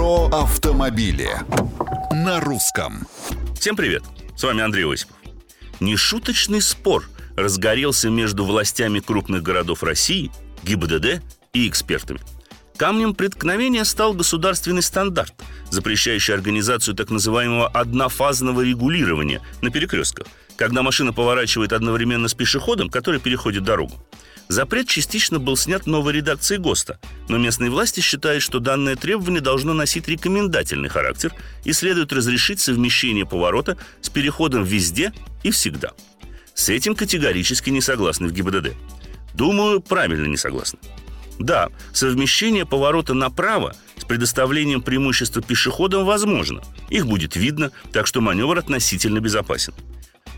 Про автомобили на русском. Всем привет! С вами Андрей Осипов. Нешуточный спор разгорелся между властями крупных городов России, ГИБДД и экспертами. Камнем преткновения стал государственный стандарт, запрещающий организацию так называемого однофазного регулирования на перекрестках, когда машина поворачивает одновременно с пешеходом, который переходит дорогу. Запрет частично был снят новой редакцией ГОСТа, но местные власти считают, что данное требование должно носить рекомендательный характер и следует разрешить совмещение поворота с переходом везде и всегда. С этим категорически не согласны в ГИБДД. Думаю, правильно не согласны. Да, совмещение поворота направо с предоставлением преимущества пешеходам возможно. Их будет видно, так что маневр относительно безопасен.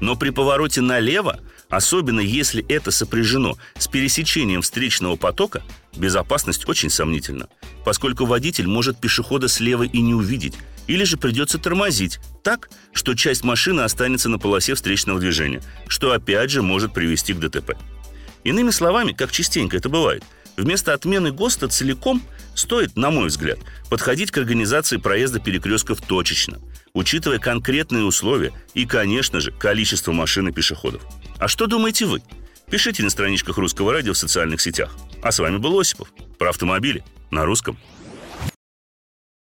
Но при повороте налево, особенно если это сопряжено с пересечением встречного потока, безопасность очень сомнительна, поскольку водитель может пешехода слева и не увидеть, или же придется тормозить так, что часть машины останется на полосе встречного движения, что опять же может привести к ДТП. Иными словами, как частенько это бывает, вместо отмены ГОСТа целиком стоит, на мой взгляд, подходить к организации проезда перекрестков точечно – учитывая конкретные условия и, конечно же, количество машин и пешеходов. А что думаете вы? Пишите на страничках Русского радио в социальных сетях. А с вами был Осипов. Про автомобили на русском.